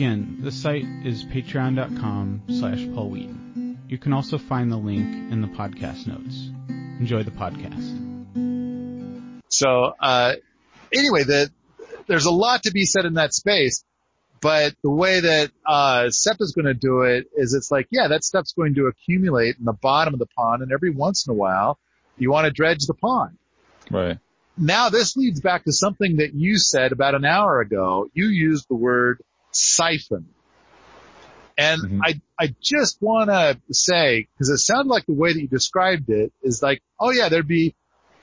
Again, the site is patreon.com slash Paul Wheaton. You can also find the link in the podcast notes. Enjoy the podcast. So, uh, anyway, the, there's a lot to be said in that space, but the way that, uh, Sepp is going to do it is it's like, yeah, that stuff's going to accumulate in the bottom of the pond and every once in a while you want to dredge the pond. Right. Now this leads back to something that you said about an hour ago. You used the word siphon. And mm-hmm. I, I just want to say, cause it sounded like the way that you described it is like, oh yeah, there'd be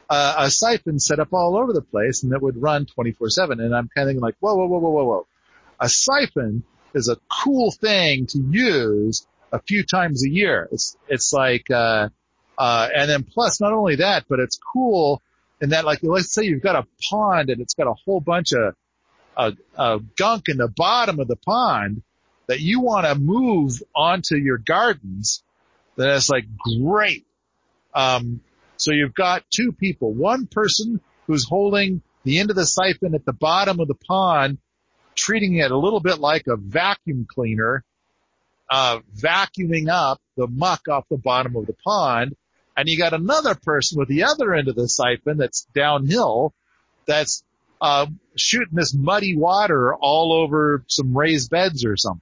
a, a siphon set up all over the place and that would run 24 seven. And I'm kind of thinking like, whoa, whoa, whoa, whoa, whoa, whoa. A siphon is a cool thing to use a few times a year. It's, it's like, uh, uh, and then plus not only that, but it's cool in that like, let's say you've got a pond and it's got a whole bunch of, uh, uh, gunk in the bottom of the pond that you want to move onto your gardens, then it's like great. Um, so you've got two people, one person who's holding the end of the siphon at the bottom of the pond, treating it a little bit like a vacuum cleaner, uh, vacuuming up the muck off the bottom of the pond. And you got another person with the other end of the siphon that's downhill that's, uh, shooting this muddy water all over some raised beds or something.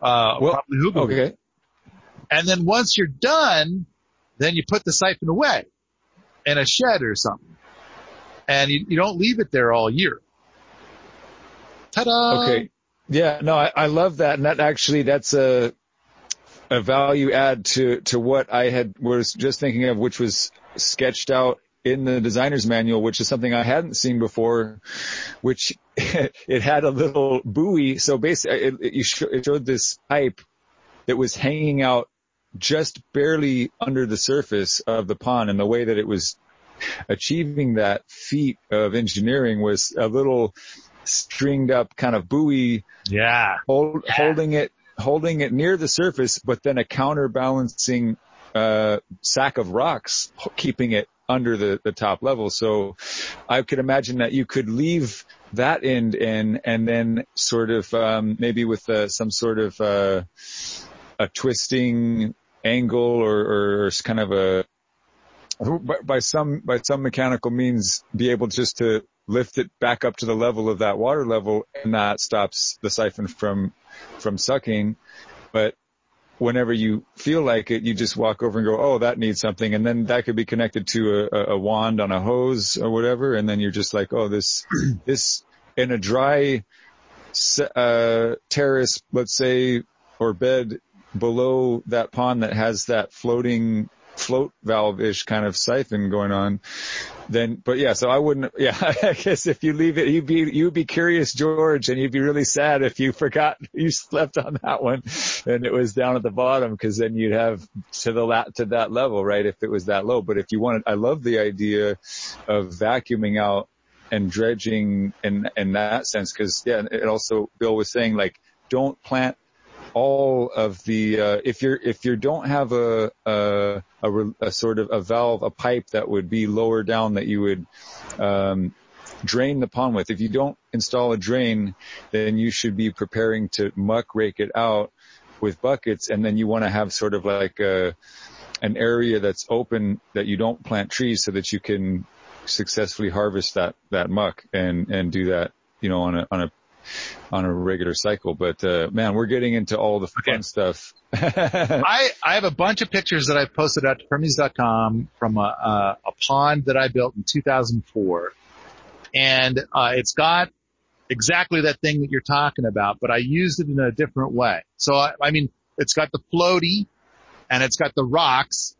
Uh, well, okay. And then once you're done, then you put the siphon away in a shed or something. And you, you don't leave it there all year. Ta-da! Okay. Yeah, no, I, I love that. And that actually, that's a, a value add to, to what I had was just thinking of, which was sketched out in the designer's manual, which is something I hadn't seen before, which it had a little buoy. So basically it, it, it showed this pipe that was hanging out just barely under the surface of the pond and the way that it was achieving that feat of engineering was a little stringed up kind of buoy. Yeah. Hold, yeah. Holding it, holding it near the surface, but then a counterbalancing, uh, sack of rocks, keeping it under the, the top level. So I could imagine that you could leave that end in and then sort of, um, maybe with uh, some sort of, uh, a twisting angle or, or kind of a, by some, by some mechanical means be able just to lift it back up to the level of that water level and that stops the siphon from, from sucking. But whenever you feel like it, you just walk over and go, oh, that needs something. And then that could be connected to a, a wand on a hose or whatever. And then you're just like, oh, this, this in a dry, uh, terrace, let's say, or bed below that pond that has that floating float valve-ish kind of siphon going on, then, but yeah, so I wouldn't, yeah, I guess if you leave it, you'd be, you'd be curious, George, and you'd be really sad if you forgot you slept on that one and it was down at the bottom because then you'd have to the lat, to that level, right? If it was that low. But if you wanted, I love the idea of vacuuming out and dredging in, in that sense because yeah, it also, Bill was saying like, don't plant all of the uh, if you're if you don't have a a, a a, sort of a valve a pipe that would be lower down that you would um, drain the pond with if you don't install a drain then you should be preparing to muck rake it out with buckets and then you want to have sort of like a an area that's open that you don't plant trees so that you can successfully harvest that that muck and and do that you know on a on a on a regular cycle. But uh, man, we're getting into all the fun okay. stuff. I I have a bunch of pictures that I've posted out to Permies.com from a, a, a pond that I built in 2004, and uh, it's got exactly that thing that you're talking about, but I used it in a different way. So I, I mean, it's got the floaty, and it's got the rocks,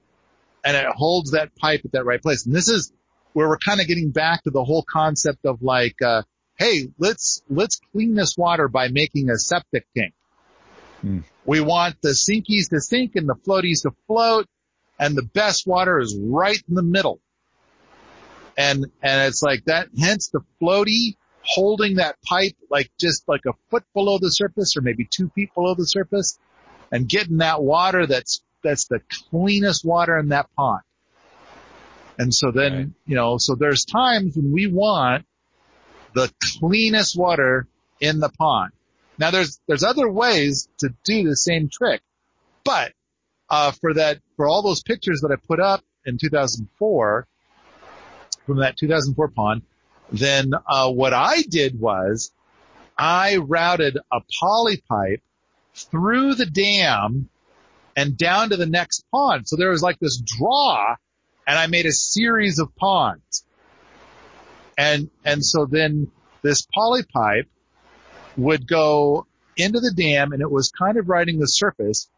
and it holds that pipe at that right place. And this is where we're kind of getting back to the whole concept of like, uh, hey, let's, let's clean this water by making a septic tank. Hmm. We want the sinkies to sink and the floaties to float and the best water is right in the middle. And, and it's like that, hence the floaty holding that pipe like just like a foot below the surface or maybe two feet below the surface and getting that water that's, that's the cleanest water in that pond. And so then, right. you know, so there's times when we want the cleanest water in the pond. Now there's, there's other ways to do the same trick, but, uh, for that, for all those pictures that I put up in 2004 from that 2004 pond, then, uh, what I did was I routed a poly pipe through the dam and down to the next pond. So there was like this draw and I made a series of ponds. And, and so then this poly pipe would go into the dam and it was kind of riding the surface.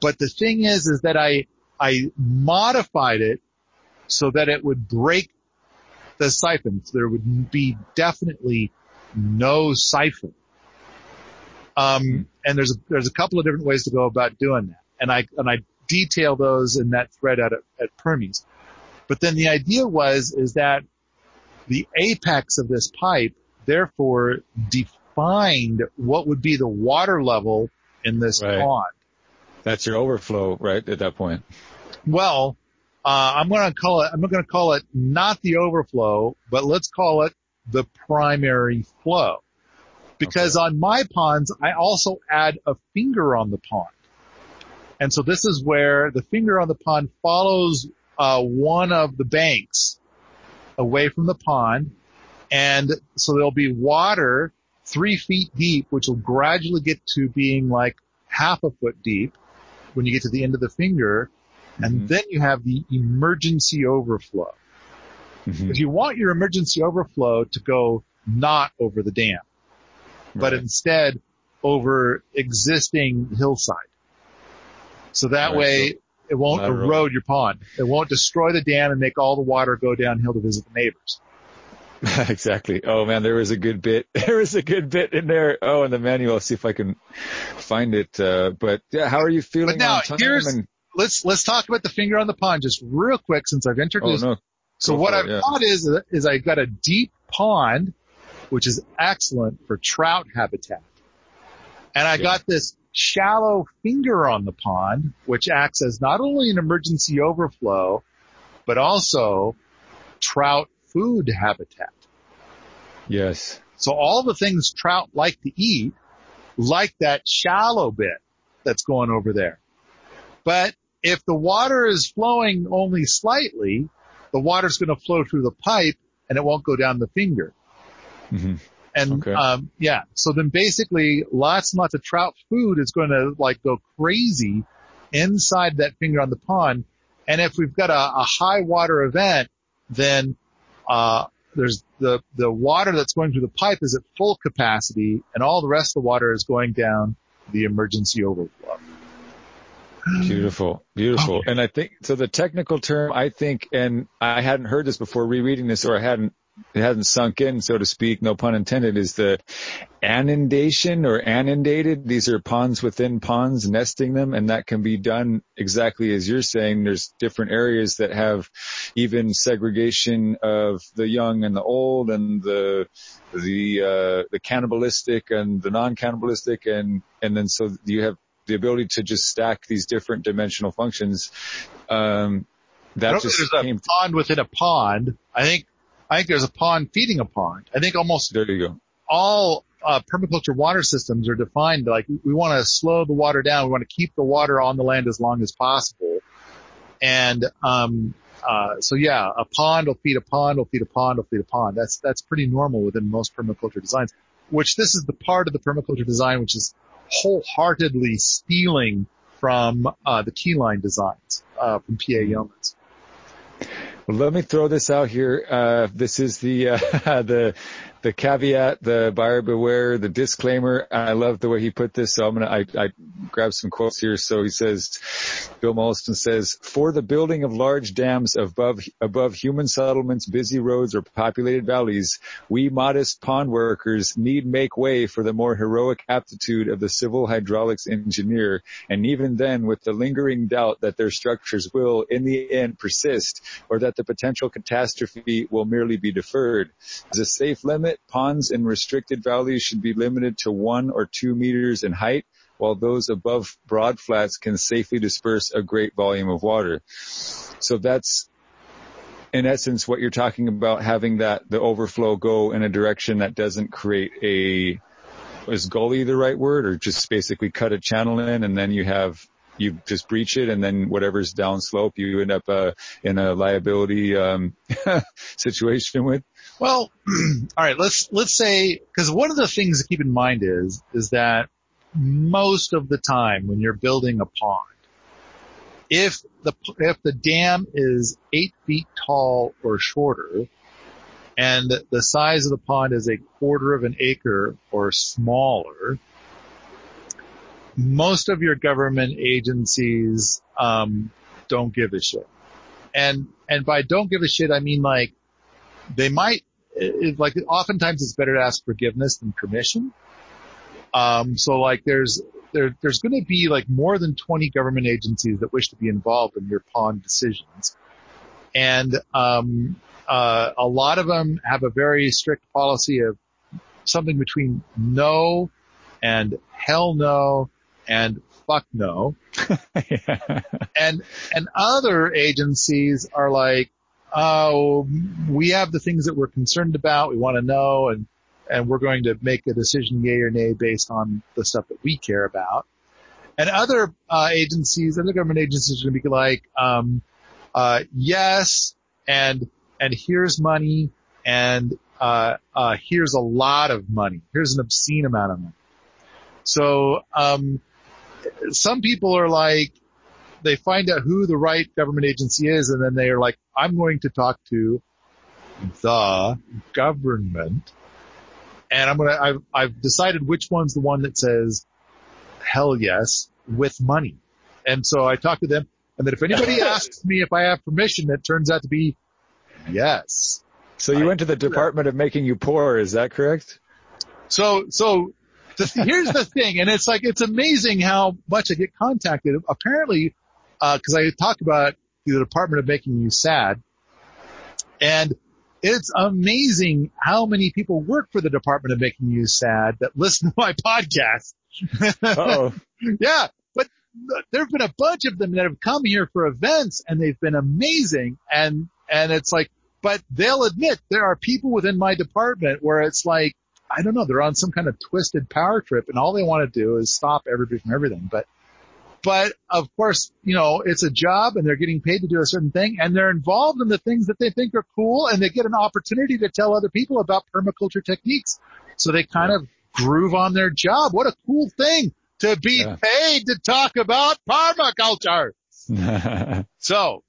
But the thing is, is that I, I modified it so that it would break the siphon. So there would be definitely no siphon. Um, and there's a, there's a couple of different ways to go about doing that. And I, and I detail those in that thread at, at Permies. But then the idea was, is that the apex of this pipe therefore defined what would be the water level in this right. pond. That's your overflow, right, at that point. Well, uh, I'm going to call it, I'm going to call it not the overflow, but let's call it the primary flow. Because okay. on my ponds, I also add a finger on the pond. And so this is where the finger on the pond follows uh, one of the banks away from the pond. And so there'll be water three feet deep, which will gradually get to being like half a foot deep when you get to the end of the finger. And mm-hmm. then you have the emergency overflow. Mm-hmm. Because you want your emergency overflow to go not over the dam, right. but instead over existing hillside. So that right. way it won't erode your pond. It won't destroy the dam and make all the water go downhill to visit the neighbors. exactly. Oh man, there was a good bit. There was a good bit in there. Oh, in the manual. I'll see if I can find it. Uh, but yeah, how are you feeling? But now here's, and... let's, let's talk about the finger on the pond just real quick since I've introduced. Oh, no. So what I've yeah. thought is, is I've got a deep pond, which is excellent for trout habitat. And I yeah. got this shallow finger on the pond, which acts as not only an emergency overflow, but also trout food habitat. Yes. So all the things trout like to eat, like that shallow bit that's going over there. But if the water is flowing only slightly, the water's going to flow through the pipe and it won't go down the finger. Mm-hmm. And, okay. um, yeah, so then basically lots and lots of trout food is going to like go crazy inside that finger on the pond. And if we've got a, a high water event, then, uh, there's the, the water that's going through the pipe is at full capacity and all the rest of the water is going down the emergency overflow. Beautiful, beautiful. Okay. And I think, so the technical term, I think, and I hadn't heard this before rereading this or I hadn't it hasn't sunk in, so to speak, no pun intended, is the annundation or inundated. These are ponds within ponds, nesting them, and that can be done exactly as you're saying. There's different areas that have even segregation of the young and the old and the, the, uh, the cannibalistic and the non-cannibalistic and, and then so you have the ability to just stack these different dimensional functions. Um, that just there's a pond within a pond. I think I think there's a pond feeding a pond. I think almost there you go. All uh, permaculture water systems are defined like we want to slow the water down. We want to keep the water on the land as long as possible. And um, uh, so yeah, a pond will feed a pond, will feed a pond, will feed a pond. That's that's pretty normal within most permaculture designs. Which this is the part of the permaculture design which is wholeheartedly stealing from uh, the keyline designs uh, from PA Yeomans. Well, let me throw this out here. Uh, this is the, uh, the, the caveat, the buyer beware, the disclaimer. I love the way he put this. So I'm gonna I, I grab some quotes here. So he says, Bill Mollison says, for the building of large dams above above human settlements, busy roads, or populated valleys, we modest pond workers need make way for the more heroic aptitude of the civil hydraulics engineer, and even then, with the lingering doubt that their structures will, in the end, persist, or that the potential catastrophe will merely be deferred. As a safe limit, ponds in restricted valleys should be limited to one or two meters in height, while those above broad flats can safely disperse a great volume of water. So that's in essence what you're talking about having that the overflow go in a direction that doesn't create a is gully the right word or just basically cut a channel in and then you have you just breach it and then whatever's downslope you end up uh, in a liability um, situation with well all right let's let's say because one of the things to keep in mind is is that most of the time when you're building a pond if the if the dam is eight feet tall or shorter and the size of the pond is a quarter of an acre or smaller most of your government agencies um, don't give a shit. And and by don't give a shit, I mean like they might it, like oftentimes it's better to ask forgiveness than permission. Um, so like there's there there's going to be like more than 20 government agencies that wish to be involved in your pond decisions, and um, uh, a lot of them have a very strict policy of something between no and hell no and fuck no. yeah. And, and other agencies are like, oh, we have the things that we're concerned about. We want to know and, and we're going to make a decision yay or nay based on the stuff that we care about. And other uh, agencies, other government agencies are going to be like, um, uh, yes, and and here's money, and uh, uh, here's a lot of money. Here's an obscene amount of money. So um, some people are like, they find out who the right government agency is and then they are like, I'm going to talk to the government and I'm gonna, I've, I've decided which one's the one that says hell yes with money. And so I talk to them and then if anybody asks me if I have permission, it turns out to be yes. So you I went to the Department of Making You Poor, is that correct? So, so the, here's the thing, and it's like it's amazing how much I get contacted. Apparently, because uh, I talk about the Department of Making You Sad, and it's amazing how many people work for the Department of Making You Sad that listen to my podcast. oh yeah, but there have been a bunch of them that have come here for events, and they've been amazing. And and it's like, but they'll admit there are people within my department where it's like I don't know, they're on some kind of twisted power trip and all they want to do is stop everybody from everything. But, but of course, you know, it's a job and they're getting paid to do a certain thing and they're involved in the things that they think are cool and they get an opportunity to tell other people about permaculture techniques. So they kind yeah. of groove on their job. What a cool thing to be yeah. paid to talk about permaculture. so,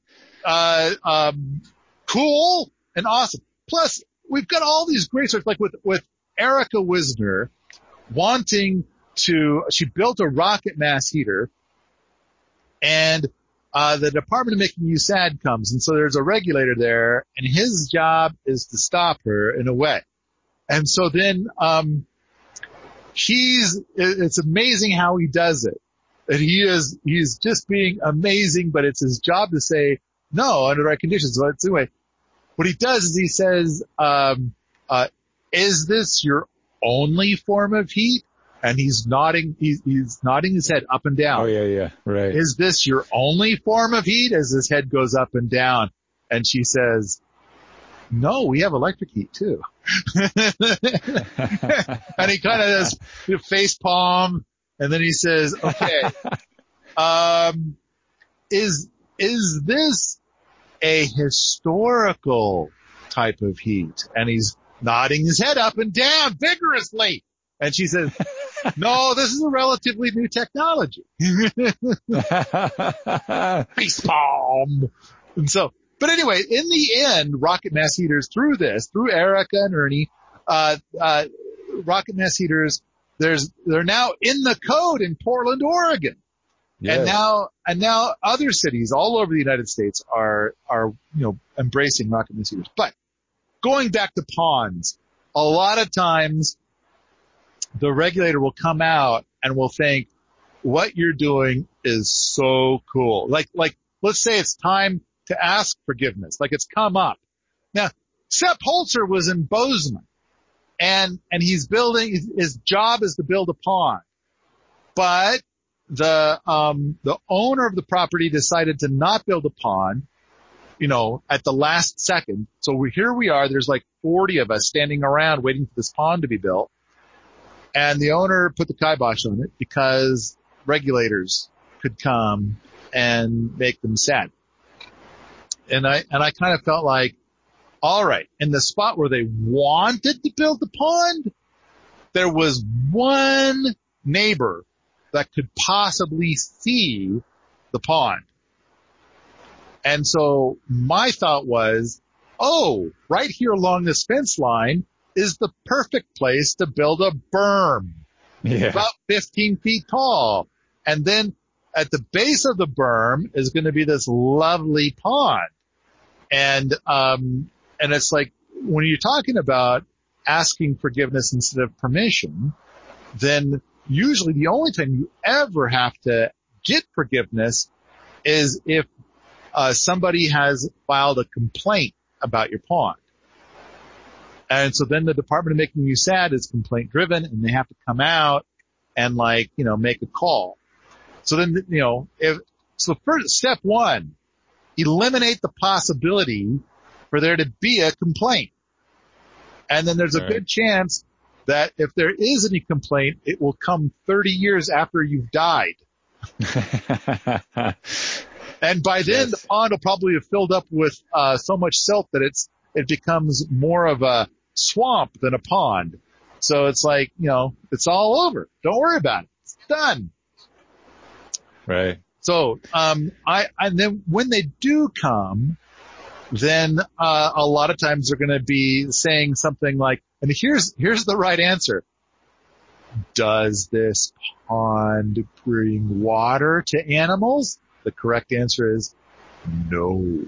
uh, um, cool and awesome. Plus, we've got all these great sorts like with, with Erica Wisner wanting to, she built a rocket mass heater and uh, the Department of Making You Sad comes, and so there's a regulator there, and his job is to stop her in a way. And so then, um, he's, it's amazing how he does it. And he is, he's just being amazing, but it's his job to say, no, under the right conditions. So anyway, what he does is he says, um, uh, is this your only form of heat? And he's nodding, he's, he's nodding his head up and down. Oh yeah, yeah, right. Is this your only form of heat? As his head goes up and down. And she says, no, we have electric heat too. and he kind of does face palm and then he says, okay, um, is, is this a historical type of heat? And he's nodding his head up and down vigorously. And she says, no, this is a relatively new technology. Face palm. And so, but anyway, in the end, rocket mass heaters through this, through Erica and Ernie, uh, uh, rocket Mass heaters, there's, they're now in the code in Portland, Oregon. Yes. And now, and now other cities all over the United States are, are, you know, embracing rocket mass heaters. But going back to ponds, a lot of times the regulator will come out and will think, what you're doing is so cool. Like, like, let's say it's time to ask forgiveness. Like it's come up. Now, Sepp Holzer was in Bozeman and, and he's building, his job is to build a pond, but the, um, the owner of the property decided to not build a pond, you know, at the last second. So we, here we are. There's like 40 of us standing around waiting for this pond to be built. And the owner put the kibosh on it because regulators could come and make them sad. And I, and I kind of felt like, all right, in the spot where they wanted to build the pond, there was one neighbor that could possibly see the pond. And so my thought was, oh, right here along this fence line is the perfect place to build a berm. Yeah. About 15 feet tall. And then at the base of the berm is going to be this lovely pond. And, um, and it's like when you're talking about asking forgiveness instead of permission, then usually the only time you ever have to get forgiveness is if uh, somebody has filed a complaint about your pond. And so then the department of making you sad is complaint driven and they have to come out and like, you know, make a call. So then, you know, if, so first step one, eliminate the possibility for there to be a complaint. And then there's a good chance that if there is any complaint, it will come 30 years after you've died. and by then yes. the pond will probably have filled up with uh, so much silt that it's it becomes more of a swamp than a pond. So it's like, you know, it's all over. Don't worry about it. It's done. Right. So, um, I, and then when they do come, then, uh, a lot of times they're going to be saying something like, and here's, here's the right answer. Does this pond bring water to animals? The correct answer is no.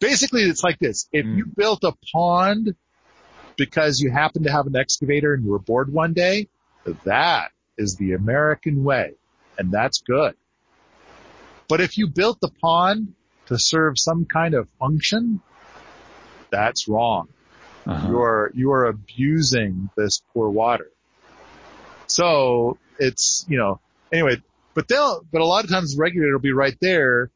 Basically, it's like this. If mm. you built a pond because you happen to have an excavator and you were bored one day, that is the American way and that's good. But if you built the pond to serve some kind of function, that's wrong. Uh-huh. You're, you're abusing this poor water. So it's, you know, anyway, but they'll, but a lot of times the regulator will be right there,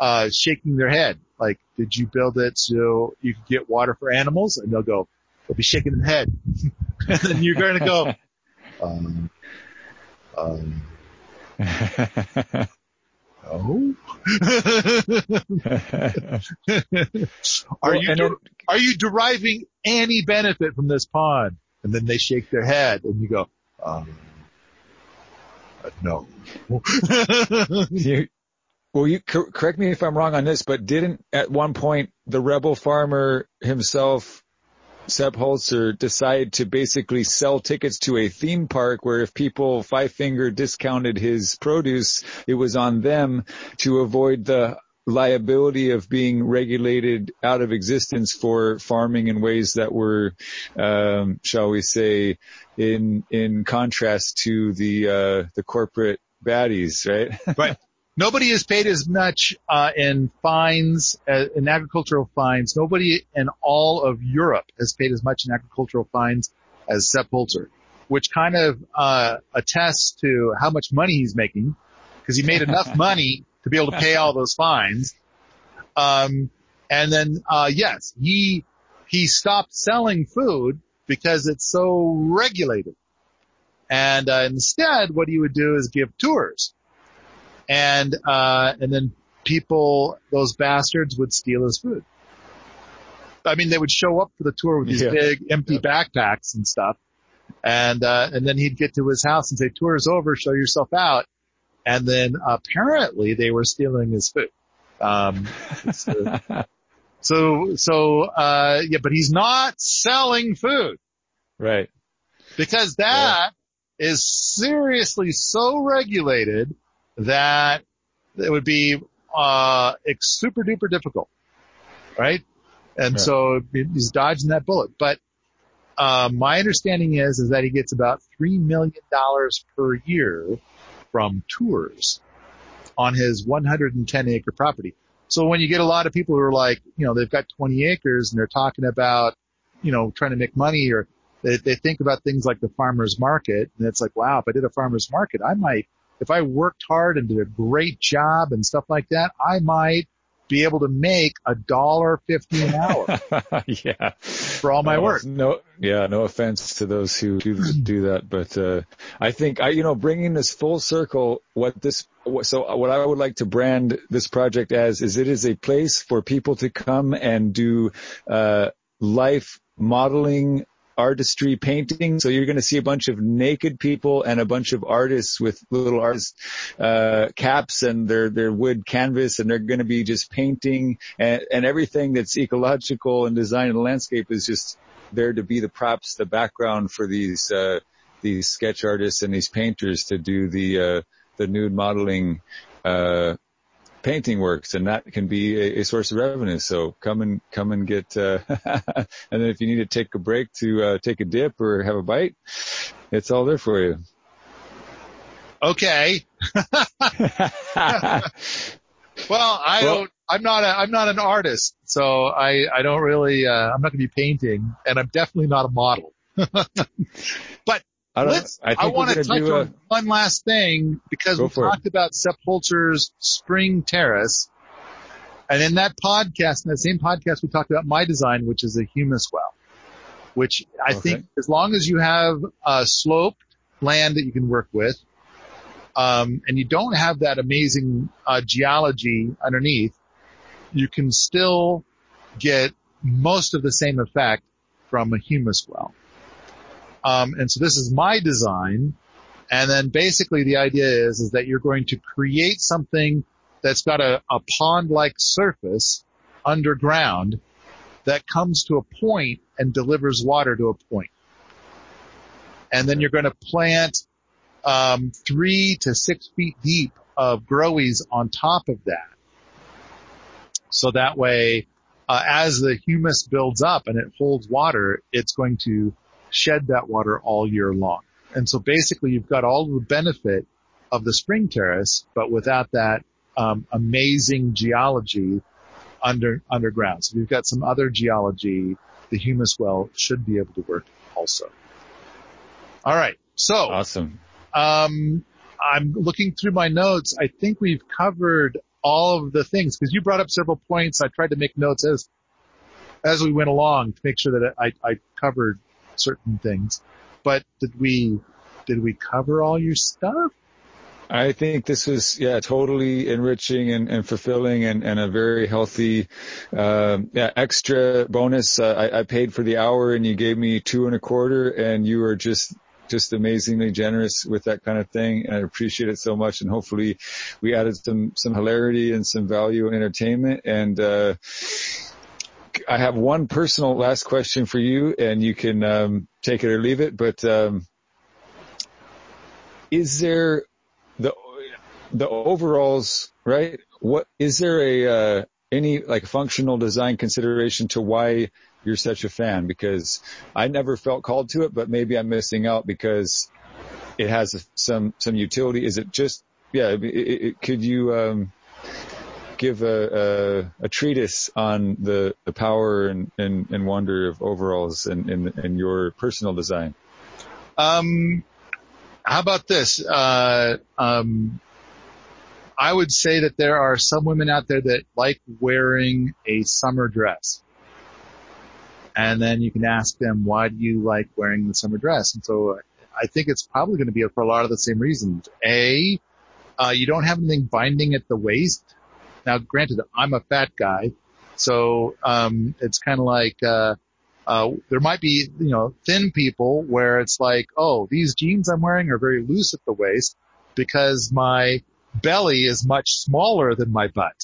uh, shaking their head. Like, did you build it so you could get water for animals? And they'll go, they'll be shaking their head. and then you're going to go, um, um, oh? are you de- are you deriving any benefit from this pond? And then they shake their head, and you go, um, uh, no. you, well, you correct me if I'm wrong on this, but didn't at one point the rebel farmer himself Sepp Holzer decide to basically sell tickets to a theme park where if people five finger discounted his produce, it was on them to avoid the liability of being regulated out of existence for farming in ways that were, um, shall we say, in in contrast to the uh, the corporate baddies, right? right. Nobody has paid as much uh, in fines, uh, in agricultural fines. Nobody in all of Europe has paid as much in agricultural fines as Sepp Holzer, which kind of uh, attests to how much money he's making, because he made enough money to be able to pay all those fines. Um, and then, uh, yes, he he stopped selling food because it's so regulated. And uh, instead, what he would do is give tours and uh, and then people, those bastards, would steal his food. I mean, they would show up for the tour with these yeah. big empty yeah. backpacks and stuff, and uh, and then he'd get to his house and say, "Tour's over, show yourself out," and then apparently they were stealing his food. Um, so, So, so, uh, yeah, but he's not selling food. Right. Because that yeah. is seriously so regulated that it would be, uh, super duper difficult. Right. And yeah. so he's dodging that bullet. But, uh, my understanding is, is that he gets about $3 million per year from tours on his 110 acre property. So when you get a lot of people who are like, you know, they've got 20 acres and they're talking about, you know, trying to make money or they, they think about things like the farmer's market and it's like, wow, if I did a farmer's market, I might, if I worked hard and did a great job and stuff like that, I might be able to make a dollar fifty an hour. yeah. For all my uh, work. No, yeah, no offense to those who do, do that, but, uh, I think I, you know, bringing this full circle, what this, so what I would like to brand this project as is it is a place for people to come and do, uh, life modeling artistry painting. So you're going to see a bunch of naked people and a bunch of artists with little artist uh, caps and their their wood canvas, and they're going to be just painting and, and everything that's ecological and design and landscape is just there to be the props, the background for these uh, these sketch artists and these painters to do the uh, the nude modeling uh, painting works and that can be a, a, source of revenue. So come and come and get, uh, and then if you need to take a break to, uh, take a dip or have a bite, it's all there for you. Okay. well, I well, don't, I'm not a, I'm not an artist, so I, I don't really, uh, I'm not going to be painting and I'm definitely not a model. but I, Let's, I, I want to touch on one last thing because we talked it. about Sepp Holzer's Spring Terrace. And in that podcast, in that same podcast, we talked about my design, which is a humus well, which I okay. think as long as you have a sloped land that you can work with, um, and you don't have that amazing uh, geology underneath, you can still get most of the same effect from a humus well. Um, and so this is my design. And then basically the idea is, is that you're going to create something that's got a, a pond-like surface underground that comes to a point and delivers water to a point. And then you're going to plant um, three to six feet deep of growies on top of that. So that way, uh, as the humus builds up and it holds water, it's going to shed that water all year long. And so basically you've got all the benefit of the spring terrace, but without that um, amazing geology under underground. So we've got some other geology. The humus well should be able to work also. All right. So awesome. Um, I'm looking through my notes. I think we've covered all of the things because you brought up several points. I tried to make notes as as we went along to make sure that I, I covered certain things. But did we, did we cover all your stuff? I think this was, yeah, totally enriching and, and fulfilling and, and, a very healthy, uh, yeah, extra bonus. Uh, I, I, paid for the hour and you gave me two and a quarter and you were just, just amazingly generous with that kind of thing. And I appreciate it so much. And hopefully we added some, some hilarity and some value and entertainment. And, uh, I have one personal last question for you, and you can um, take it or leave it. But um, is there the the overalls right? What is there a uh, any like functional design consideration to why you're such a fan? Because I never felt called to it, but maybe I'm missing out because it has some some utility. Is it just yeah? It, it, could you um, give a, a, a treatise on the, the power and, and, and wonder of overalls and, and, and your personal design? Um, how about this? Uh, um, I would say that there are some women out there that like wearing a summer dress. And then you can ask them, why do you like wearing the summer dress? And so I think it's probably going to be for a lot of the same reasons. A, uh, you don't have anything binding at the waist. Now, granted, I'm a fat guy, so um, it's kind of like uh, uh, there might be you know thin people where it's like, oh, these jeans I'm wearing are very loose at the waist because my belly is much smaller than my butt.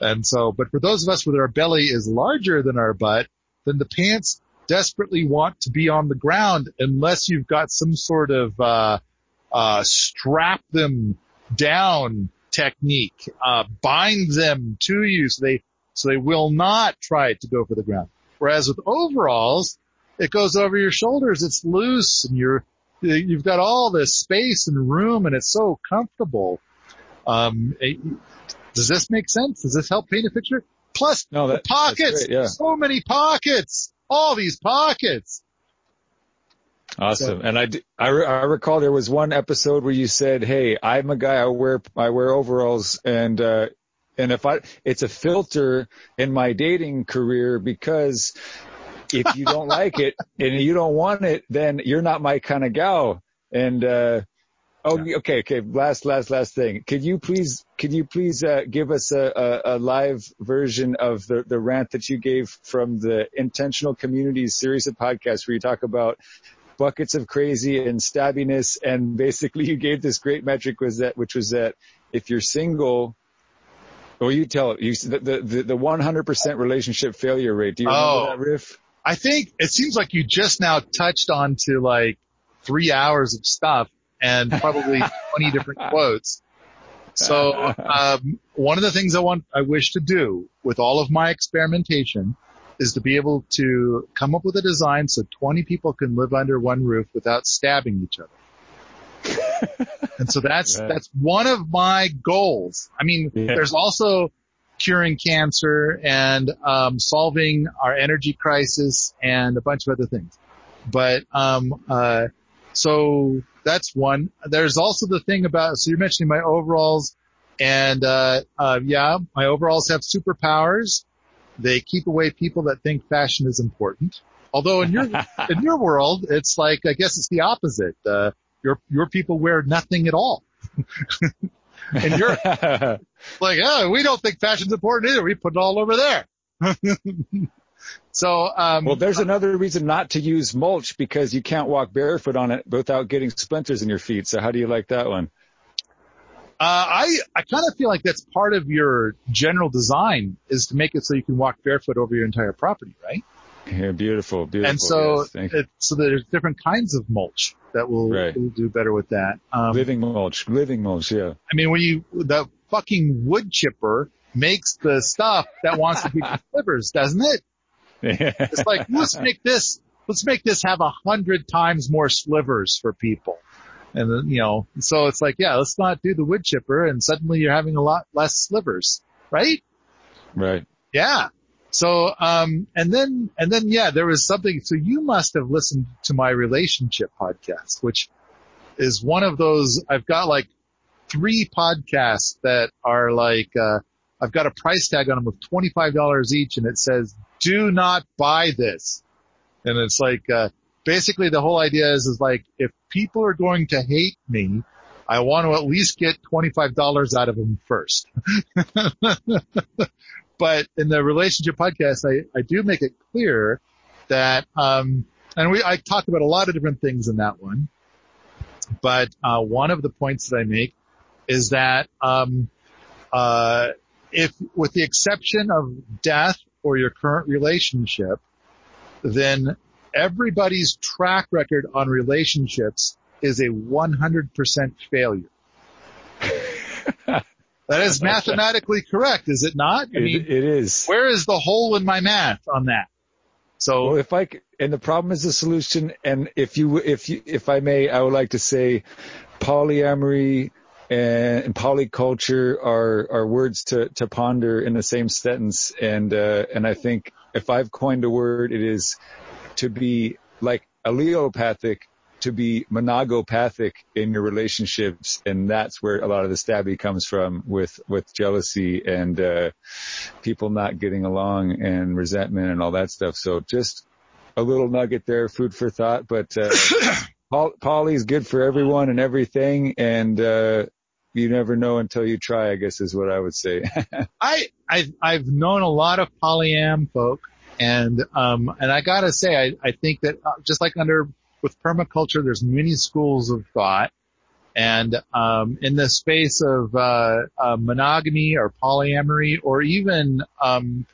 And so, but for those of us where our belly is larger than our butt, then the pants desperately want to be on the ground unless you've got some sort of, uh, uh, strap them down technique, uh, bind them to you so they, so they will not try to go for the ground. Whereas with overalls, it goes over your shoulders. It's loose and you're, you've got all this space and room and it's so comfortable. Um, it, does this make sense? Does this help paint a picture? Plus no, that, the pockets, great, yeah. so many pockets, all these pockets. Awesome. So, and I, I, I recall there was one episode where you said, Hey, I'm a guy, I wear, I wear overalls and, uh, and if I, it's a filter in my dating career because if you don't like it and you don't want it, then you're not my kind of gal. And, uh, oh, yeah. okay, okay. Last, last, last thing. Could you please, could you please, uh, give us a, a, a, live version of the, the rant that you gave from the intentional communities series of podcasts where you talk about buckets of crazy and stabbiness. And basically you gave this great metric was that, which was that if you're single, well, you tell it. You the the the 100% relationship failure rate. Do you remember oh, that riff? I think it seems like you just now touched on to like three hours of stuff and probably 20 different quotes. So, um, one of the things I want, I wish to do with all of my experimentation is to be able to come up with a design so 20 people can live under one roof without stabbing each other. and so that's, right. that's one of my goals. I mean, yeah. there's also curing cancer and um, solving our energy crisis and a bunch of other things. But um, uh, so that's one. There's also the thing about so you're mentioning my overalls, and uh, uh, yeah, my overalls have superpowers. They keep away people that think fashion is important. Although in your in your world, it's like I guess it's the opposite. Uh, your your people wear nothing at all. and you're like, oh, we don't think fashion's important either. We put it all over there. so, um, well, there's another reason not to use mulch because you can't walk barefoot on it without getting splinters in your feet. So how do you like that one? Uh, I, I kind of feel like that's part of your general design is to make it so you can walk barefoot over your entire property, right? Yeah, beautiful, beautiful. And so, yes, it, so there's different kinds of mulch that will, right. will do better with that. Um, living mulch, living mulch, yeah. I mean, when you, the fucking wood chipper makes the stuff that wants to be slivers, doesn't it? Yeah. It's like, let's make this, let's make this have a hundred times more slivers for people. And then, you know, so it's like, yeah, let's not do the wood chipper and suddenly you're having a lot less slivers, right? Right. Yeah. So, um, and then, and then, yeah, there was something, so you must have listened to my relationship podcast, which is one of those, I've got like three podcasts that are like, uh, I've got a price tag on them of $25 each and it says, do not buy this. And it's like, uh, basically the whole idea is, is like, if people are going to hate me, I want to at least get $25 out of them first. but in the relationship podcast, I, I do make it clear that, um, and we, I talk about a lot of different things in that one, but, uh, one of the points that I make is that, um, uh, if, with the exception of death or your current relationship, then everybody's track record on relationships is a 100% failure. That is mathematically correct, is it not? I mean, it is. Where is the hole in my math on that? So well, if I and the problem is the solution, and if you if you if I may, I would like to say polyamory and, and polyculture are are words to to ponder in the same sentence, and uh, and I think if I've coined a word, it is to be like allelopathic to be monogopathic in your relationships, and that's where a lot of the stabby comes from with with jealousy and uh, people not getting along and resentment and all that stuff. So just a little nugget there, food for thought. But uh, Poly's good for everyone and everything, and uh, you never know until you try. I guess is what I would say. I I've, I've known a lot of polyam folk. And, um, and I gotta say, I, I think that uh, just like under with permaculture, there's many schools of thought. And um, in the space of uh, uh, monogamy or polyamory, or even um,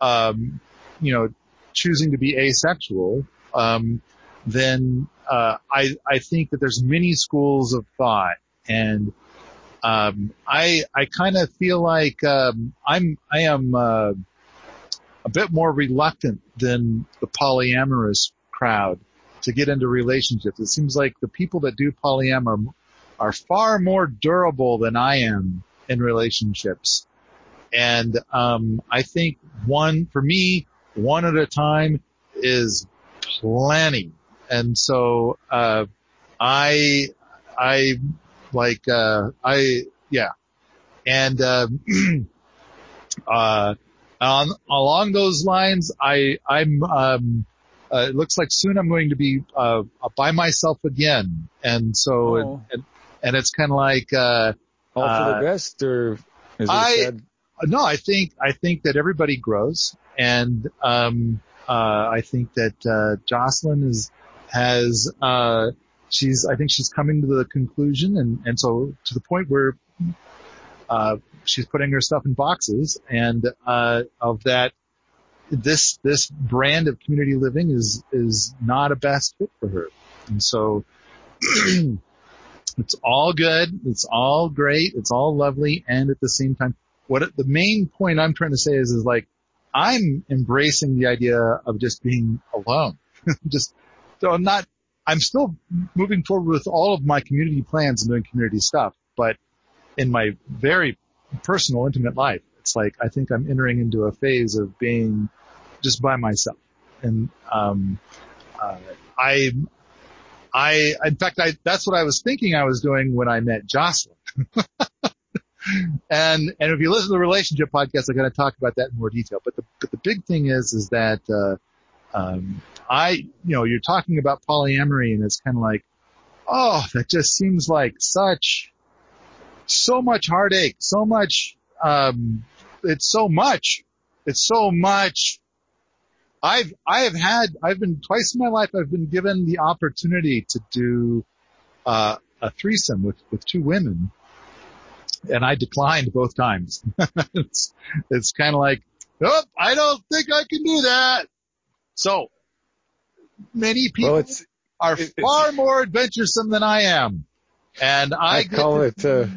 um, you know choosing to be asexual, um, then uh, I I think that there's many schools of thought, and um, I I kind of feel like um, I'm I am uh, a bit more reluctant than the polyamorous crowd to get into relationships. It seems like the people that do polyamor are far more durable than I am in relationships. And um, I think one for me, one at a time is plenty. And so uh, I I like uh, I yeah, and uh, uh, on, along those lines, I I'm um, uh, it looks like soon I'm going to be uh, by myself again, and so oh. and, and it's kind of like uh, all for the uh, best, or is it I no, I think I think that everybody grows, and um, uh, I think that uh, Jocelyn is has uh, she's I think she's coming to the conclusion, and and so to the point where uh, she's putting her stuff in boxes, and uh, of that this this brand of community living is is not a best fit for her, and so. It's all good. It's all great. It's all lovely. And at the same time, what the main point I'm trying to say is, is like, I'm embracing the idea of just being alone. just, so I'm not, I'm still moving forward with all of my community plans and doing community stuff, but in my very personal, intimate life, it's like, I think I'm entering into a phase of being just by myself. And, um, uh, I, I, in fact, I, that's what I was thinking I was doing when I met Jocelyn. and, and if you listen to the relationship podcast, I'm going to talk about that in more detail. But the, but the big thing is, is that, uh, um, I, you know, you're talking about polyamory and it's kind of like, oh, that just seems like such, so much heartache, so much, um, it's so much, it's so much I've I have had I've been twice in my life I've been given the opportunity to do uh, a threesome with with two women, and I declined both times. it's it's kind of like, oh, I don't think I can do that. So many people well, are it, far more adventuresome than I am, and I, I call it uh...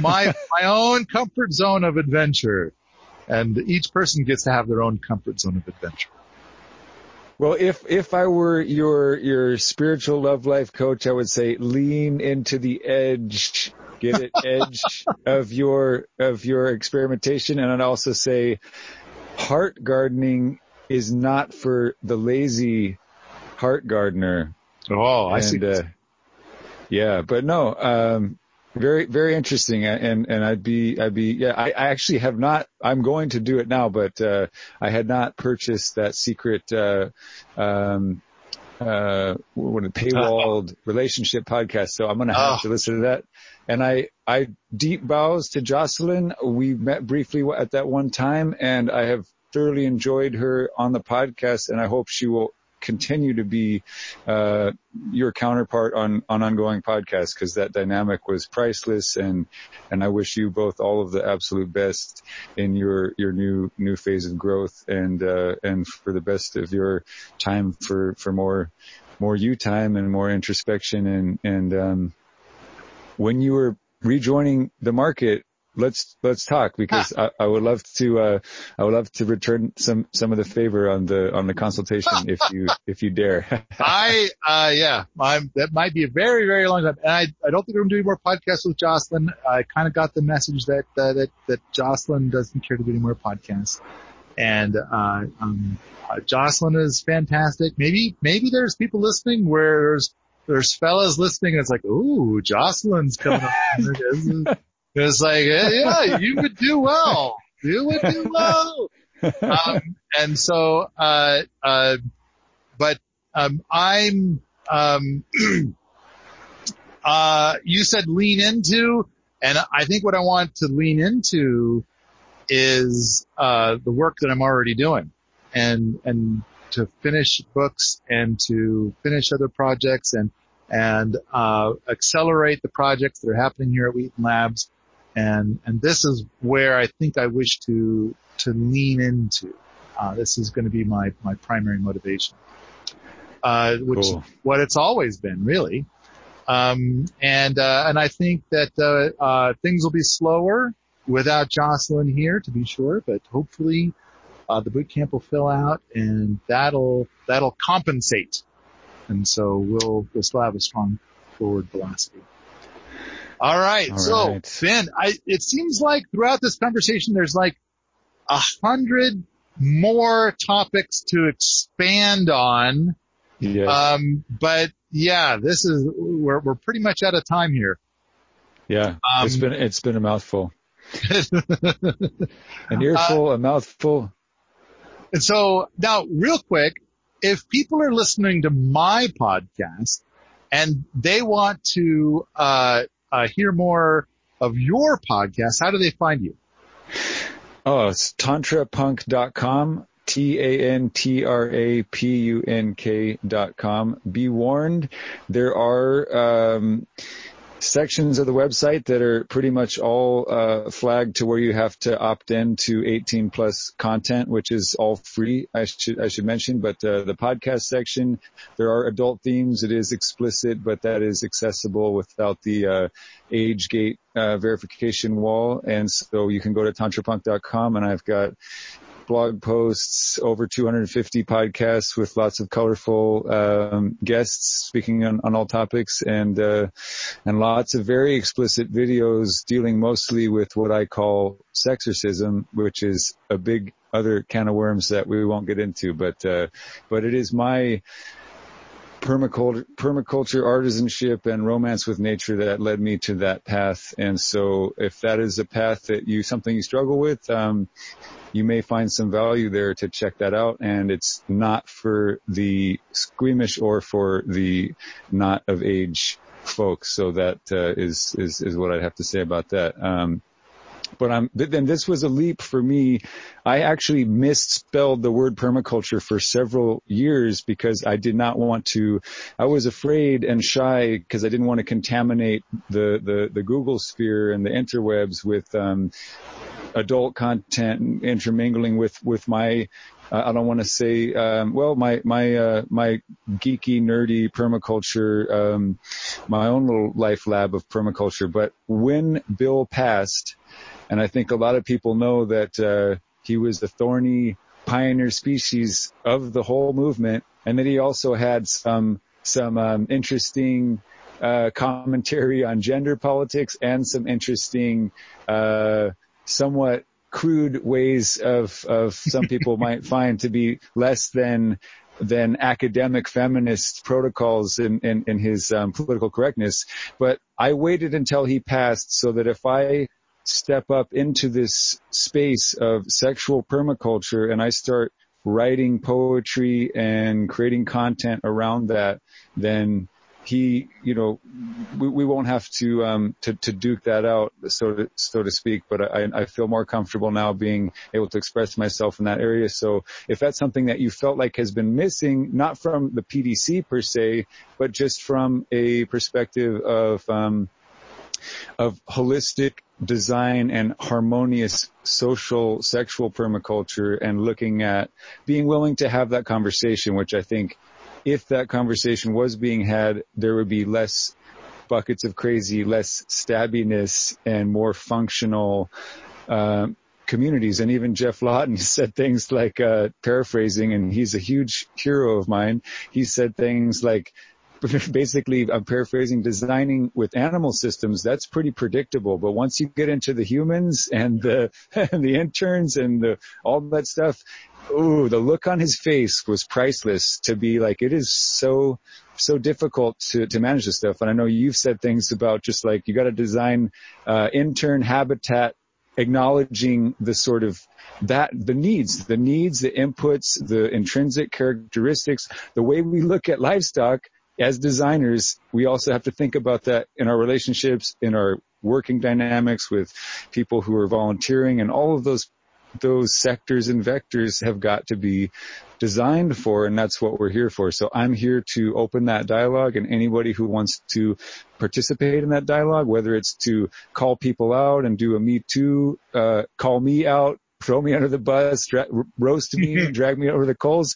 my my own comfort zone of adventure, and each person gets to have their own comfort zone of adventure. Well, if if I were your your spiritual love life coach, I would say lean into the edge, get it edge of your of your experimentation, and I'd also say heart gardening is not for the lazy heart gardener. Oh, I and, see. Uh, yeah, but no, um, very, very interesting. And, and I'd be, I'd be, yeah, I, I actually have not, I'm going to do it now, but, uh, I had not purchased that secret, uh, um, uh, what a paywalled relationship podcast. So I'm going to have oh. to listen to that. And I, I deep bows to Jocelyn. We met briefly at that one time and I have thoroughly enjoyed her on the podcast and I hope she will continue to be uh, your counterpart on on ongoing podcasts because that dynamic was priceless and and I wish you both all of the absolute best in your your new new phase of growth and uh, and for the best of your time for for more more you time and more introspection and and um, when you were rejoining the market let's let's talk because I, I, would love to uh, I would love to return some some of the favor on the on the consultation if you if you dare. I uh yeah, I'm, that might be a very very long time, and I I don't think I'm doing more podcasts with Jocelyn. I kind of got the message that uh, that that Jocelyn doesn't care to do any more podcasts, and uh, um, uh, Jocelyn is fantastic. Maybe maybe there's people listening where there's there's fellas listening and it's like, ooh, Jocelyn's coming up. It's like, yeah, you would do well. You would do well. Um, and so, uh, uh, but, um, I'm, um, uh, you said lean into, and I think what I want to lean into is, uh, the work that I'm already doing and, and to finish books and to finish other projects and and uh, accelerate the projects that are happening here at Wheaton Labs. And and this is where I think I wish to to lean into. Uh, this is going to be my my primary motivation, uh, which cool. what it's always been really. Um, and uh, and I think that uh, uh, things will be slower without Jocelyn here, to be sure. But hopefully, uh, the boot camp will fill out, and that'll that'll compensate. And so we'll we'll still have a strong forward velocity. All right. All so right. Finn, I, it seems like throughout this conversation, there's like a hundred more topics to expand on. Yes. Um, but yeah, this is, we're, we're pretty much out of time here. Yeah. Um, it's been, it's been a mouthful. An earful, uh, a mouthful. And so now real quick, if people are listening to my podcast and they want to, uh, uh, hear more of your podcast, how do they find you? Oh, it's tantrapunk.com. T-A-N-T-R-A-P-U-N-K dot com. Be warned, there are, um, sections of the website that are pretty much all uh, flagged to where you have to opt in to 18 plus content, which is all free. I should I should mention, but uh, the podcast section there are adult themes. It is explicit, but that is accessible without the uh, age gate uh, verification wall. And so you can go to tantrapunk.com, and I've got blog posts, over 250 podcasts with lots of colorful um, guests speaking on, on, all topics, and uh, and lots of very explicit videos dealing mostly with what I call sexorcism, which is a big other can of worms that we won't get into. But uh, but it is my permaculture, permaculture, artisanship, and romance with nature that led me to that path. And so, if that is a path that you something you struggle with, um, you may find some value there to check that out. And it's not for the squeamish or for the not of age folks. So that uh, is is is what I'd have to say about that. Um, but I'm, then this was a leap for me. I actually misspelled the word permaculture for several years because I did not want to, I was afraid and shy because I didn't want to contaminate the, the, the Google sphere and the interwebs with, um, adult content intermingling with, with my, uh, I don't want to say, um, well, my, my, uh, my geeky, nerdy permaculture, um, my own little life lab of permaculture. But when Bill passed, and I think a lot of people know that, uh, he was the thorny pioneer species of the whole movement. And that he also had some, some, um, interesting, uh, commentary on gender politics and some interesting, uh, somewhat crude ways of, of some people might find to be less than than academic feminist protocols in, in, in his um, political correctness. But I waited until he passed so that if I step up into this space of sexual permaculture and I start writing poetry and creating content around that, then he, you know, we, we won't have to, um, to, to duke that out, so to, so to speak, but I, I feel more comfortable now being able to express myself in that area. So if that's something that you felt like has been missing, not from the PDC per se, but just from a perspective of, um, of holistic design and harmonious social sexual permaculture and looking at being willing to have that conversation, which I think if that conversation was being had, there would be less buckets of crazy, less stabbiness and more functional, uh, communities. And even Geoff Lawton said things like, uh, paraphrasing, and he's a huge hero of mine. He said things like, basically I'm paraphrasing designing with animal systems that's pretty predictable but once you get into the humans and the and the interns and the all that stuff ooh, the look on his face was priceless to be like, it is so, so difficult to, to manage this stuff. And I know you've said things about just like, you got to design, uh, intern habitat acknowledging the sort of that the needs, the needs, the inputs, the intrinsic characteristics, the way we look at livestock as designers, we also have to think about that in our relationships, in our working dynamics with people who are volunteering and all of those those sectors and vectors have got to be designed for, and that's what we're here for. So I'm here to open that dialogue, and anybody who wants to participate in that dialogue, whether it's to call people out and do a Me Too, uh, call me out, throw me under the bus, dra- roast me, drag me over the coals,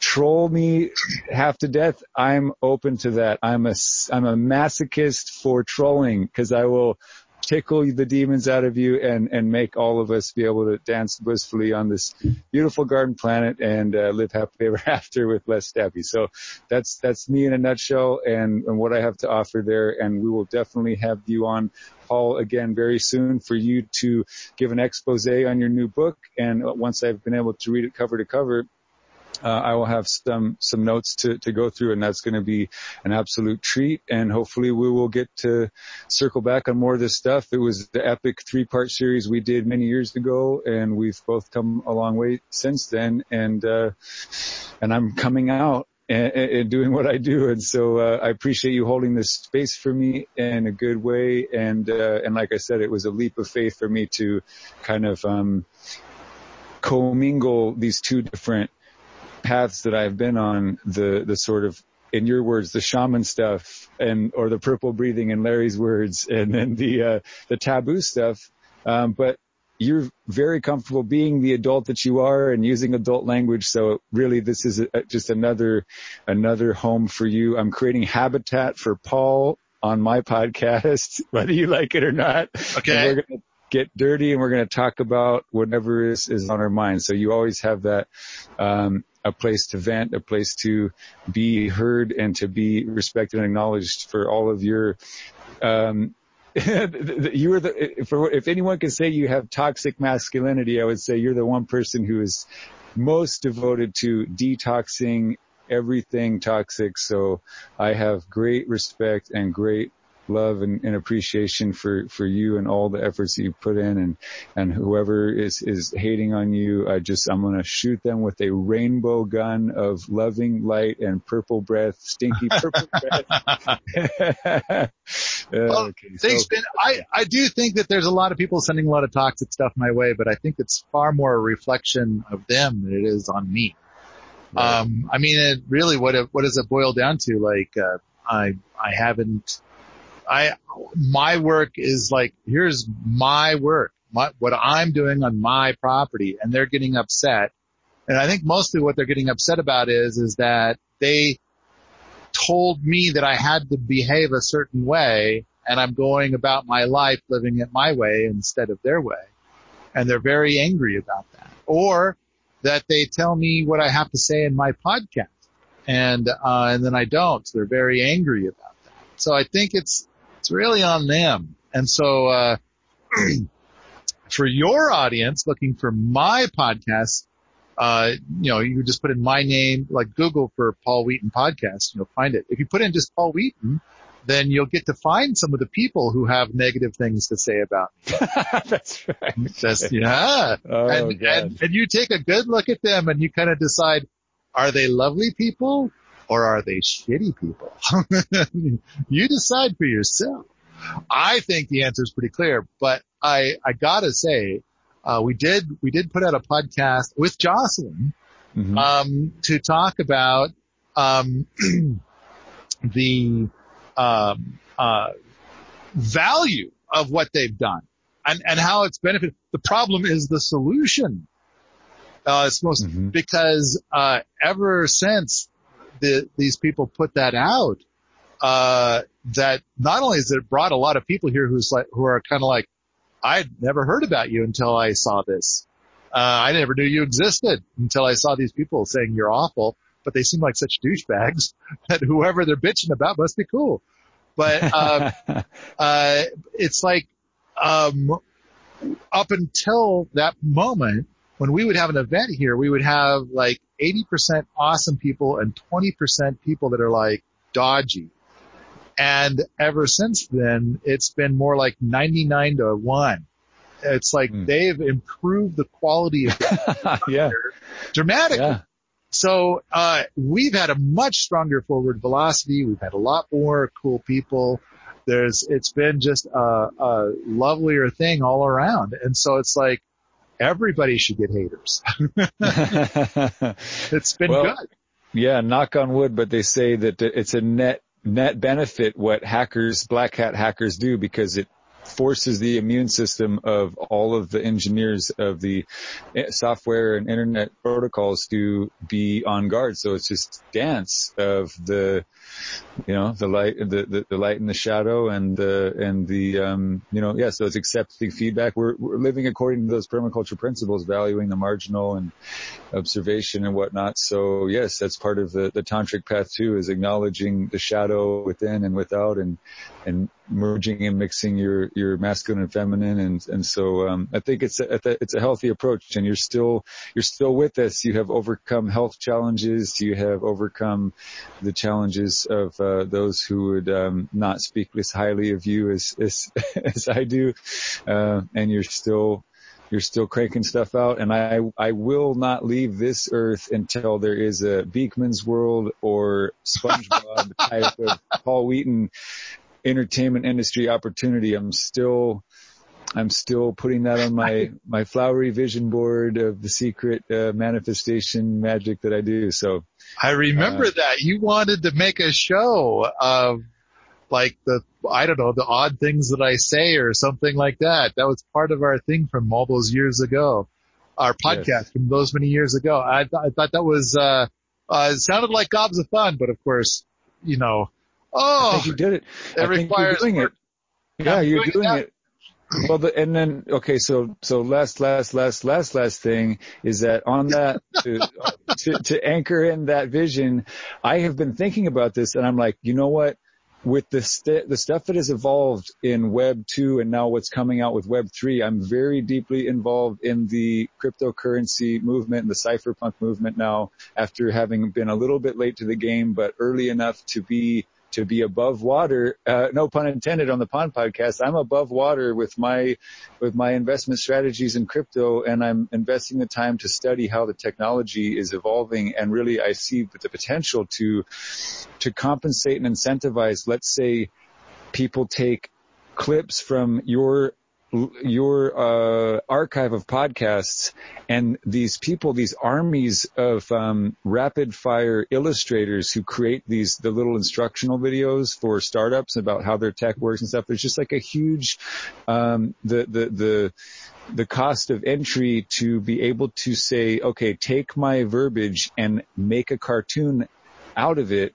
troll me half to death. I'm open to that. I'm a, I'm a masochist for trolling because I will tickle the demons out of you and, and make all of us be able to dance blissfully on this beautiful garden planet and uh, live happily ever after with less stabby. So that's, that's me in a nutshell and, and what I have to offer there. And we will definitely have you on Paul again very soon for you to give an expose on your new book. And once I've been able to read it cover to cover, uh, I will have some some notes to to go through, and that's going to be an absolute treat. And hopefully, we will get to circle back on more of this stuff. It was the epic three part series we did many years ago, and we've both come a long way since then. And uh, and I'm coming out and, doing what I do. And so uh, I appreciate you holding this space for me in a good way. And uh, and like I said, it was a leap of faith for me to kind of um, commingle these two different paths that I've been on, the, the sort of, in your words, the shaman stuff and, or the purple breathing in Larry's words and then the, uh, the taboo stuff. Um, but you're very comfortable being the adult that you are and using adult language. So really this is a, just another, another home for you. I'm creating habitat for Paul on my podcast, whether you like it or not. Okay get dirty and we're going to talk about whatever is, is on our mind. So you always have that, um, a place to vent, a place to be heard and to be respected and acknowledged for all of your, um, you are the, for, if anyone can say you have toxic masculinity, I would say you're the one person who is most devoted to detoxing everything toxic. So I have great respect and great love and, and, appreciation for, for you and all the efforts that you put in and, and whoever is, is hating on you, I just, I'm going to shoot them with a rainbow gun of loving light and purple breath, stinky purple breath. well, okay, thanks, so. I, I do think that there's a lot of people sending a lot of toxic stuff my way, but I think it's far more a reflection of them than it is on me. Right. Um, I mean, it really, what, it, what does it boil down to? Like, uh, I, I haven't, I, my work is like, here's my work, my, what I'm doing on my property and they're getting upset. And I think mostly what they're getting upset about is, is that they told me that I had to behave a certain way and I'm going about my life living it my way instead of their way. And they're very angry about that. Or that they tell me what I have to say in my podcast and, uh, and then I don't. So they're very angry about that. So I think it's, it's really on them. And so, uh, for your audience looking for my podcast, uh, you know, you just put in my name, like Google for Paul Wheaton podcast, you'll find it. If you put in just Paul Wheaton, then you'll get to find some of the people who have negative things to say about me. That's right. Just, yeah. Oh, and, and, and you take a good look at them and you kind of decide, are they lovely people or are they shitty people? you decide for yourself. I think the answer is pretty clear, but I, I gotta say, uh, we did, we did put out a podcast with Jocelyn, mm-hmm. um, to talk about, um, the, um, uh, value of what they've done and, and how it's benefited. The problem is the solution. Uh, it's most, mm-hmm. because, uh, ever since the, these people put that out, uh, that not only has it brought a lot of people here who's like, who are kind of like, I'd never heard about you until I saw this. Uh, I never knew you existed until I saw these people saying you're awful, but they seem like such douchebags that whoever they're bitching about must be cool. But, um, uh, it's like, um, up until that moment, when we would have an event here, we would have like 80% awesome people and 20% people that are like dodgy. And ever since then, it's been more like 99 to 1. It's like mm. they've improved the quality of yeah. dramatically. Yeah. So, uh, we've had a much stronger forward velocity. We've had a lot more cool people. There's, it's been just a, a lovelier thing all around. And so it's like, everybody should get haters. it's been well, good. Yeah, knock on wood, but they say that it's a net net benefit what hackers, black hat hackers do because it forces the immune system of all of the engineers of the eh, software and internet protocols to be on guard. So it's just dance of the, you know, the light, the, the, the light and the shadow and the, and the, um, you know, yeah, so it's accepting feedback. We're, we're living according to those permaculture principles, valuing the marginal and observation and whatnot. So yes, that's part of the, the tantric path too, is acknowledging the shadow within and without and, and merging and mixing your, your masculine and feminine. And, and so, um, I think it's a, it's a healthy approach and you're still, you're still with us. You have overcome health challenges. You have overcome the challenges of, uh, those who would, um, not speak as highly of you as, as, as I do. Uh, and you're still, you're still cranking stuff out and I, I will not leave this earth until there is a Beakman's World or SpongeBob type of Paul Wheaton entertainment industry opportunity. I'm still, I'm still putting that on my, my flowery vision board of the secret uh, manifestation magic that I do. So I remember uh, that you wanted to make a show of like the, I don't know, the odd things that I say or something like that. That was part of our thing from all those years ago. Our podcast yes. from those many years ago. I, th- I thought that was, uh, uh, it sounded like gobs of fun, but of course, you know, Oh, I think you did it. It I requires doing it. Yeah, I'm you're doing, doing it. Well, the, and then okay, so so last last last last last thing is that on that to, to to anchor in that vision, I have been thinking about this, and I'm like, you know what? With the st- the stuff that has evolved in Web two and now what's coming out with Web three, I'm very deeply involved in the cryptocurrency movement and the cypherpunk movement now. After having been a little bit late to the game, but early enough to be to be above water. Uh, no pun intended on the Pond podcast. I'm above water with my, with my investment strategies in crypto and I'm investing the time to study how the technology is evolving. And really I see the potential to, to compensate and incentivize, let's say people take clips from your your uh, archive of podcasts and these people, these armies of um, rapid fire illustrators who create these the little instructional videos for startups about how their tech works and stuff. There's just like a huge um, the the the the cost of entry to be able to say, okay, take my verbiage and make a cartoon out of it.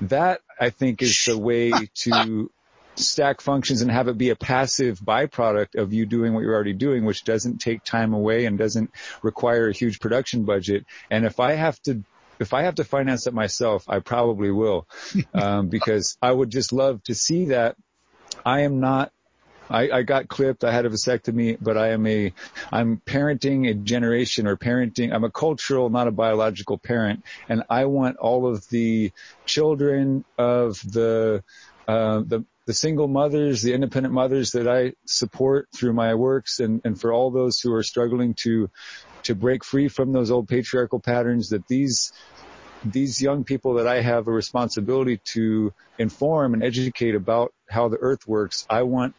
That I think is the way to stack functions and have it be a passive byproduct of you doing what you're already doing, which doesn't take time away and doesn't require a huge production budget. And if I have to if I have to finance it myself, I probably will, um, because I would just love to see that. I am not. I, I got clipped. I had a vasectomy, but I am a. I'm parenting a generation or parenting. I'm a cultural, not a biological parent, and I want all of the children of the uh, the the single mothers, the independent mothers that I support through my works and, and for all those who are struggling to, to break free from those old patriarchal patterns that these, these young people that I have a responsibility to inform and educate about how the earth works. I want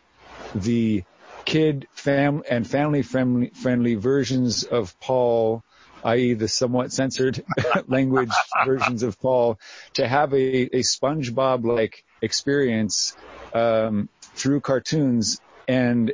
the kid fam and family friendly, friendly versions of Paul i.e. the somewhat censored language versions of Paul, to have a, a SpongeBob like experience um, through cartoons and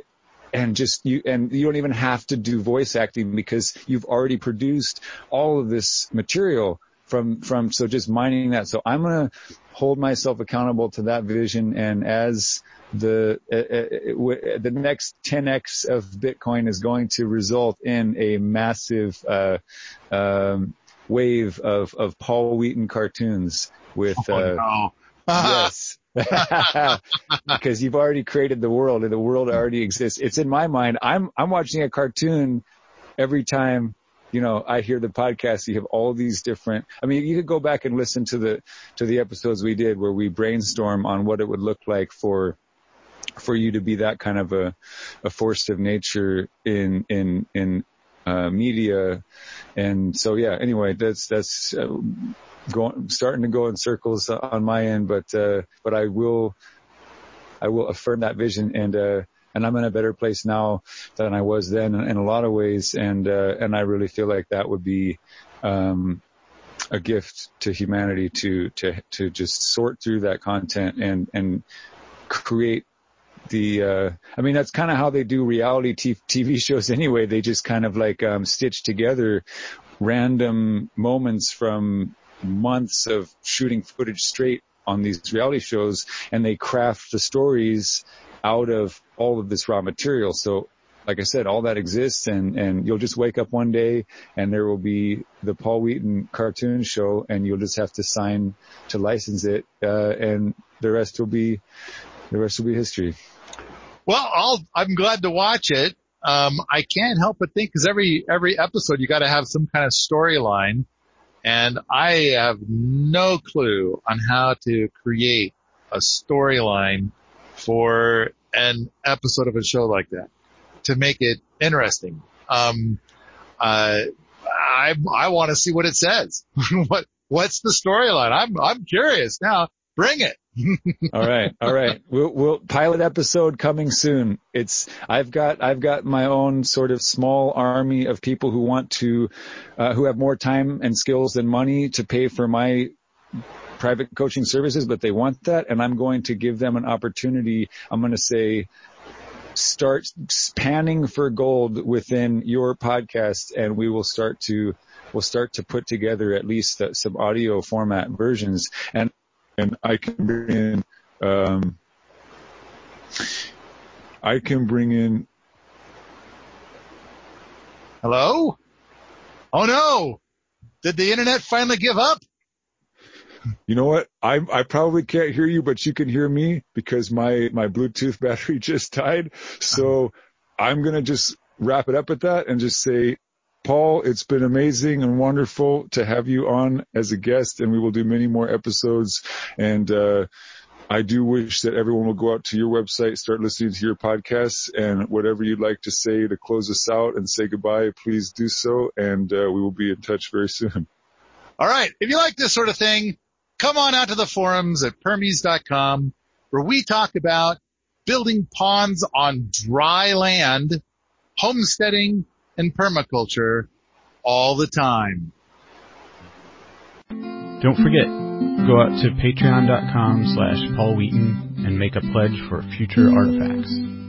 and just you and you don't even have to do voice acting because you've already produced all of this material from from so just mining that so i'm to hold myself accountable to that vision and as the uh, uh, w- the next 10x of bitcoin is going to result in a massive uh, um, wave of of paul wheaton cartoons with oh, uh, no. yes because you've already created the world and the world already exists. It's in my mind. I'm, I'm watching a cartoon every time, you know, I hear the podcast. You have all these different, I mean, you could go back and listen to the, to the episodes we did where we brainstorm on what it would look like for, for you to be that kind of a, a force of nature in, in, in, uh, media. And so, yeah, anyway, that's, that's, uh, going, starting to go in circles on my end, but, uh, but I will, I will affirm that vision and, uh, and I'm in a better place now than I was then in, a lot of ways. And, uh, and I really feel like that would be, um, a gift to humanity to, to, to just sort through that content and, and create the uh I mean that's kind of how they do reality t- TV shows anyway they just kind of like um stitch together random moments from months of shooting footage straight on these reality shows and they craft the stories out of all of this raw material so like I said, all that exists and, and you'll just wake up one day and there will be the Paul Wheaton cartoon show and you'll just have to sign to license it, uh, and the rest will be, the rest will be history. Well, I'll, I'm glad to watch it. Um, I can't help but think because every, every episode you got to have some kind of storyline and I have no clue on how to create a storyline for an episode of a show like that to make it interesting. Um, uh, I, I want to see what it says. what, what's the storyline? I'm, I'm curious now. Bring it. all right. All right. We'll, we'll pilot episode coming soon. It's, I've got, I've got my own sort of small army of people who want to, uh, who have more time and skills than money to pay for my private coaching services, but they want that. And I'm going to give them an opportunity. I'm going to say, start panning for gold within your podcast and we will start to, we'll start to put together at least uh, some audio format versions and, and I can bring in, um, I can bring in. Hello? Oh no! Did the internet finally give up? You know what? I I probably can't hear you, but you can hear me because my my Bluetooth battery just died. So I'm gonna just wrap it up at that and just say, Paul, it's been amazing and wonderful to have you on as a guest, and we will do many more episodes. And uh, I do wish that everyone will go out to your website, start listening to your podcasts, and whatever you'd like to say to close us out and say goodbye, please do so, and uh, we will be in touch very soon. All right. If you like this sort of thing, come on out to the forums at permies.com where we talk about building ponds on dry land, homesteading, and permaculture all the time. Don't forget, go out to patreon.com slash Paul Wheaton and make a pledge for future artifacts.